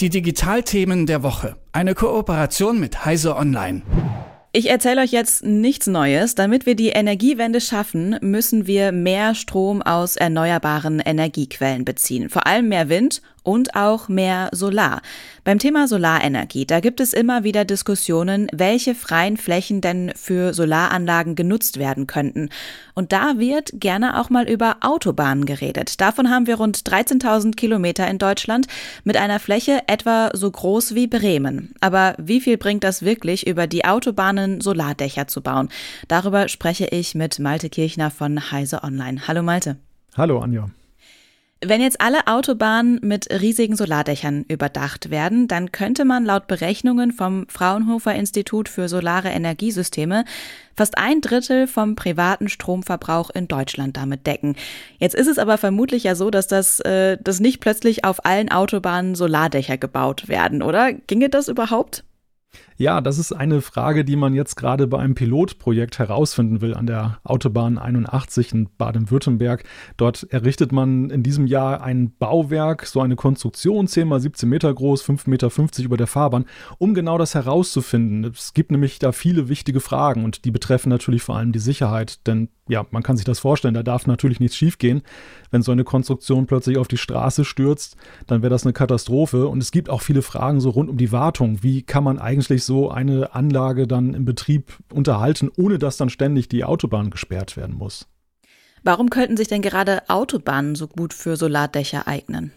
Die Digitalthemen der Woche. Eine Kooperation mit Heise Online. Ich erzähle euch jetzt nichts Neues. Damit wir die Energiewende schaffen, müssen wir mehr Strom aus erneuerbaren Energiequellen beziehen. Vor allem mehr Wind und auch mehr Solar. Beim Thema Solarenergie, da gibt es immer wieder Diskussionen, welche freien Flächen denn für Solaranlagen genutzt werden könnten. Und da wird gerne auch mal über Autobahnen geredet. Davon haben wir rund 13.000 Kilometer in Deutschland mit einer Fläche etwa so groß wie Bremen. Aber wie viel bringt das wirklich, über die Autobahnen Solardächer zu bauen? Darüber spreche ich mit Malte Kirchner von Heise Online. Hallo Malte. Hallo Anja. Wenn jetzt alle Autobahnen mit riesigen Solardächern überdacht werden, dann könnte man laut Berechnungen vom Fraunhofer Institut für Solare Energiesysteme fast ein Drittel vom privaten Stromverbrauch in Deutschland damit decken. Jetzt ist es aber vermutlich ja so, dass das äh, dass nicht plötzlich auf allen Autobahnen Solardächer gebaut werden, oder? Ginge das überhaupt? Ja, das ist eine Frage, die man jetzt gerade bei einem Pilotprojekt herausfinden will an der Autobahn 81 in Baden-Württemberg. Dort errichtet man in diesem Jahr ein Bauwerk, so eine Konstruktion, 10 mal 17 Meter groß, 5,50 Meter über der Fahrbahn, um genau das herauszufinden. Es gibt nämlich da viele wichtige Fragen und die betreffen natürlich vor allem die Sicherheit, denn ja, man kann sich das vorstellen, da darf natürlich nichts schiefgehen. Wenn so eine Konstruktion plötzlich auf die Straße stürzt, dann wäre das eine Katastrophe. Und es gibt auch viele Fragen so rund um die Wartung. Wie kann man eigentlich so eine Anlage dann im Betrieb unterhalten, ohne dass dann ständig die Autobahn gesperrt werden muss? Warum könnten sich denn gerade Autobahnen so gut für Solardächer eignen?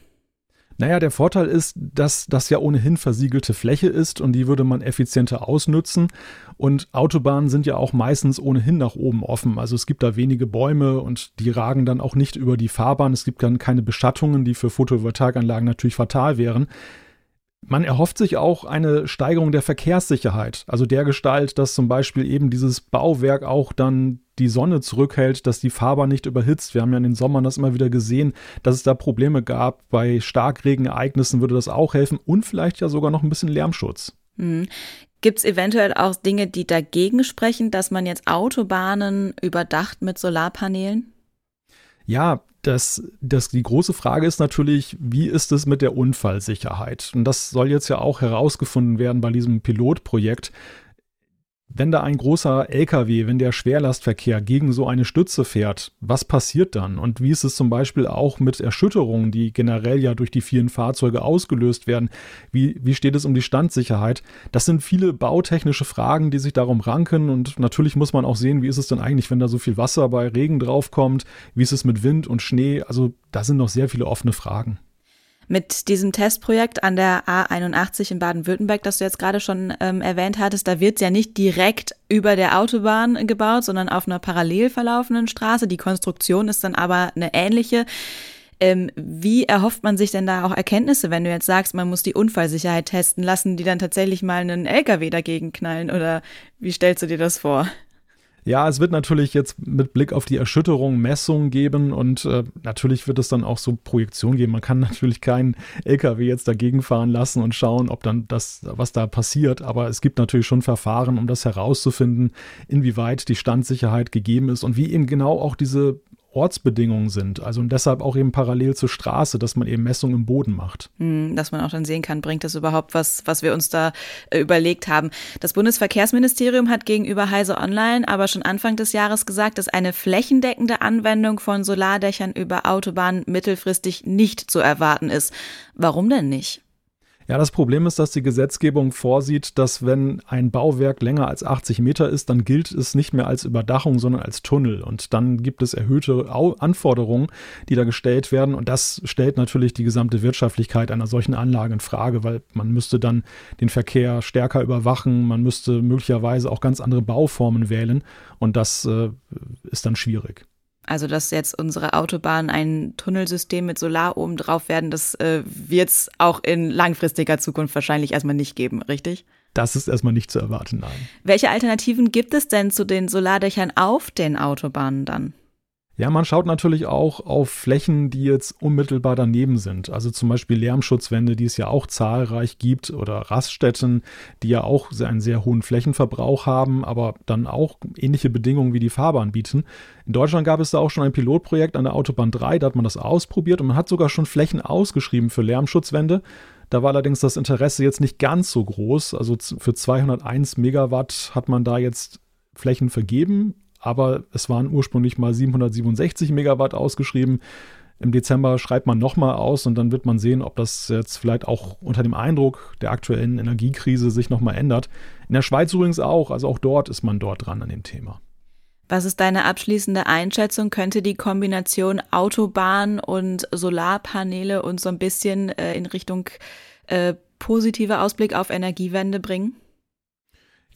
Naja, der Vorteil ist, dass das ja ohnehin versiegelte Fläche ist und die würde man effizienter ausnützen. Und Autobahnen sind ja auch meistens ohnehin nach oben offen. Also es gibt da wenige Bäume und die ragen dann auch nicht über die Fahrbahn. Es gibt dann keine Beschattungen, die für Photovoltaikanlagen natürlich fatal wären. Man erhofft sich auch eine Steigerung der Verkehrssicherheit, also der Gestalt, dass zum Beispiel eben dieses Bauwerk auch dann die Sonne zurückhält, dass die Fahrbahn nicht überhitzt. Wir haben ja in den Sommern das immer wieder gesehen, dass es da Probleme gab. Bei Starkregenereignissen würde das auch helfen und vielleicht ja sogar noch ein bisschen Lärmschutz. Mhm. Gibt es eventuell auch Dinge, die dagegen sprechen, dass man jetzt Autobahnen überdacht mit Solarpanelen? Ja, das, das, die große Frage ist natürlich, wie ist es mit der Unfallsicherheit? Und das soll jetzt ja auch herausgefunden werden bei diesem Pilotprojekt wenn da ein großer LKW, wenn der Schwerlastverkehr gegen so eine Stütze fährt, was passiert dann? Und wie ist es zum Beispiel auch mit Erschütterungen, die generell ja durch die vielen Fahrzeuge ausgelöst werden? Wie, wie steht es um die Standsicherheit? Das sind viele bautechnische Fragen, die sich darum ranken. Und natürlich muss man auch sehen, wie ist es denn eigentlich, wenn da so viel Wasser bei Regen draufkommt? Wie ist es mit Wind und Schnee? Also da sind noch sehr viele offene Fragen. Mit diesem Testprojekt an der A81 in Baden-Württemberg, das du jetzt gerade schon ähm, erwähnt hattest, da wird es ja nicht direkt über der Autobahn gebaut, sondern auf einer parallel verlaufenden Straße. Die Konstruktion ist dann aber eine ähnliche. Ähm, wie erhofft man sich denn da auch Erkenntnisse, wenn du jetzt sagst, man muss die Unfallsicherheit testen lassen, die dann tatsächlich mal einen LKW dagegen knallen? Oder wie stellst du dir das vor? Ja, es wird natürlich jetzt mit Blick auf die Erschütterung Messungen geben und äh, natürlich wird es dann auch so Projektionen geben. Man kann natürlich keinen LKW jetzt dagegen fahren lassen und schauen, ob dann das, was da passiert. Aber es gibt natürlich schon Verfahren, um das herauszufinden, inwieweit die Standsicherheit gegeben ist und wie eben genau auch diese Ortsbedingungen sind. Also und deshalb auch eben parallel zur Straße, dass man eben Messungen im Boden macht. Hm, dass man auch dann sehen kann, bringt das überhaupt was, was wir uns da äh, überlegt haben. Das Bundesverkehrsministerium hat gegenüber Heise Online aber schon Anfang des Jahres gesagt, dass eine flächendeckende Anwendung von Solardächern über Autobahnen mittelfristig nicht zu erwarten ist. Warum denn nicht? Ja, das Problem ist, dass die Gesetzgebung vorsieht, dass wenn ein Bauwerk länger als 80 Meter ist, dann gilt es nicht mehr als Überdachung, sondern als Tunnel. Und dann gibt es erhöhte Anforderungen, die da gestellt werden. Und das stellt natürlich die gesamte Wirtschaftlichkeit einer solchen Anlage in Frage, weil man müsste dann den Verkehr stärker überwachen, man müsste möglicherweise auch ganz andere Bauformen wählen. Und das äh, ist dann schwierig. Also, dass jetzt unsere Autobahnen ein Tunnelsystem mit Solar oben drauf werden, das äh, wird es auch in langfristiger Zukunft wahrscheinlich erstmal nicht geben, richtig? Das ist erstmal nicht zu erwarten, nein. Welche Alternativen gibt es denn zu den Solardächern auf den Autobahnen dann? Ja, man schaut natürlich auch auf Flächen, die jetzt unmittelbar daneben sind. Also zum Beispiel Lärmschutzwände, die es ja auch zahlreich gibt, oder Raststätten, die ja auch einen sehr hohen Flächenverbrauch haben, aber dann auch ähnliche Bedingungen wie die Fahrbahn bieten. In Deutschland gab es da auch schon ein Pilotprojekt an der Autobahn 3, da hat man das ausprobiert und man hat sogar schon Flächen ausgeschrieben für Lärmschutzwände. Da war allerdings das Interesse jetzt nicht ganz so groß. Also für 201 Megawatt hat man da jetzt Flächen vergeben, aber es waren ursprünglich mal 767 Megawatt ausgeschrieben. Im Dezember schreibt man nochmal aus und dann wird man sehen, ob das jetzt vielleicht auch unter dem Eindruck der aktuellen Energiekrise sich nochmal ändert. In der Schweiz übrigens auch, also auch dort ist man dort dran an dem Thema. Was ist deine abschließende Einschätzung? Könnte die Kombination Autobahn und Solarpaneele uns so ein bisschen äh, in Richtung äh, positiver Ausblick auf Energiewende bringen?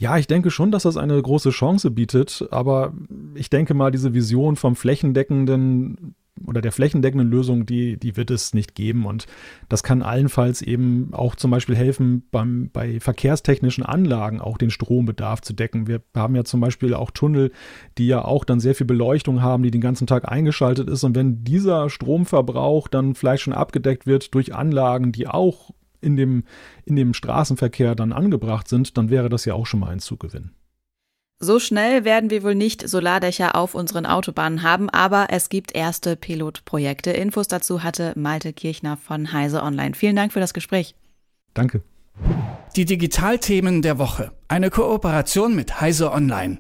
Ja, ich denke schon, dass das eine große Chance bietet, aber ich denke mal, diese Vision vom flächendeckenden oder der flächendeckenden Lösung, die, die wird es nicht geben. Und das kann allenfalls eben auch zum Beispiel helfen, beim, bei verkehrstechnischen Anlagen auch den Strombedarf zu decken. Wir haben ja zum Beispiel auch Tunnel, die ja auch dann sehr viel Beleuchtung haben, die den ganzen Tag eingeschaltet ist. Und wenn dieser Stromverbrauch dann vielleicht schon abgedeckt wird durch Anlagen, die auch in dem, in dem Straßenverkehr dann angebracht sind, dann wäre das ja auch schon mal ein Zugewinn. So schnell werden wir wohl nicht Solardächer auf unseren Autobahnen haben, aber es gibt erste Pilotprojekte. Infos dazu hatte Malte Kirchner von Heise Online. Vielen Dank für das Gespräch. Danke. Die Digitalthemen der Woche. Eine Kooperation mit Heise Online.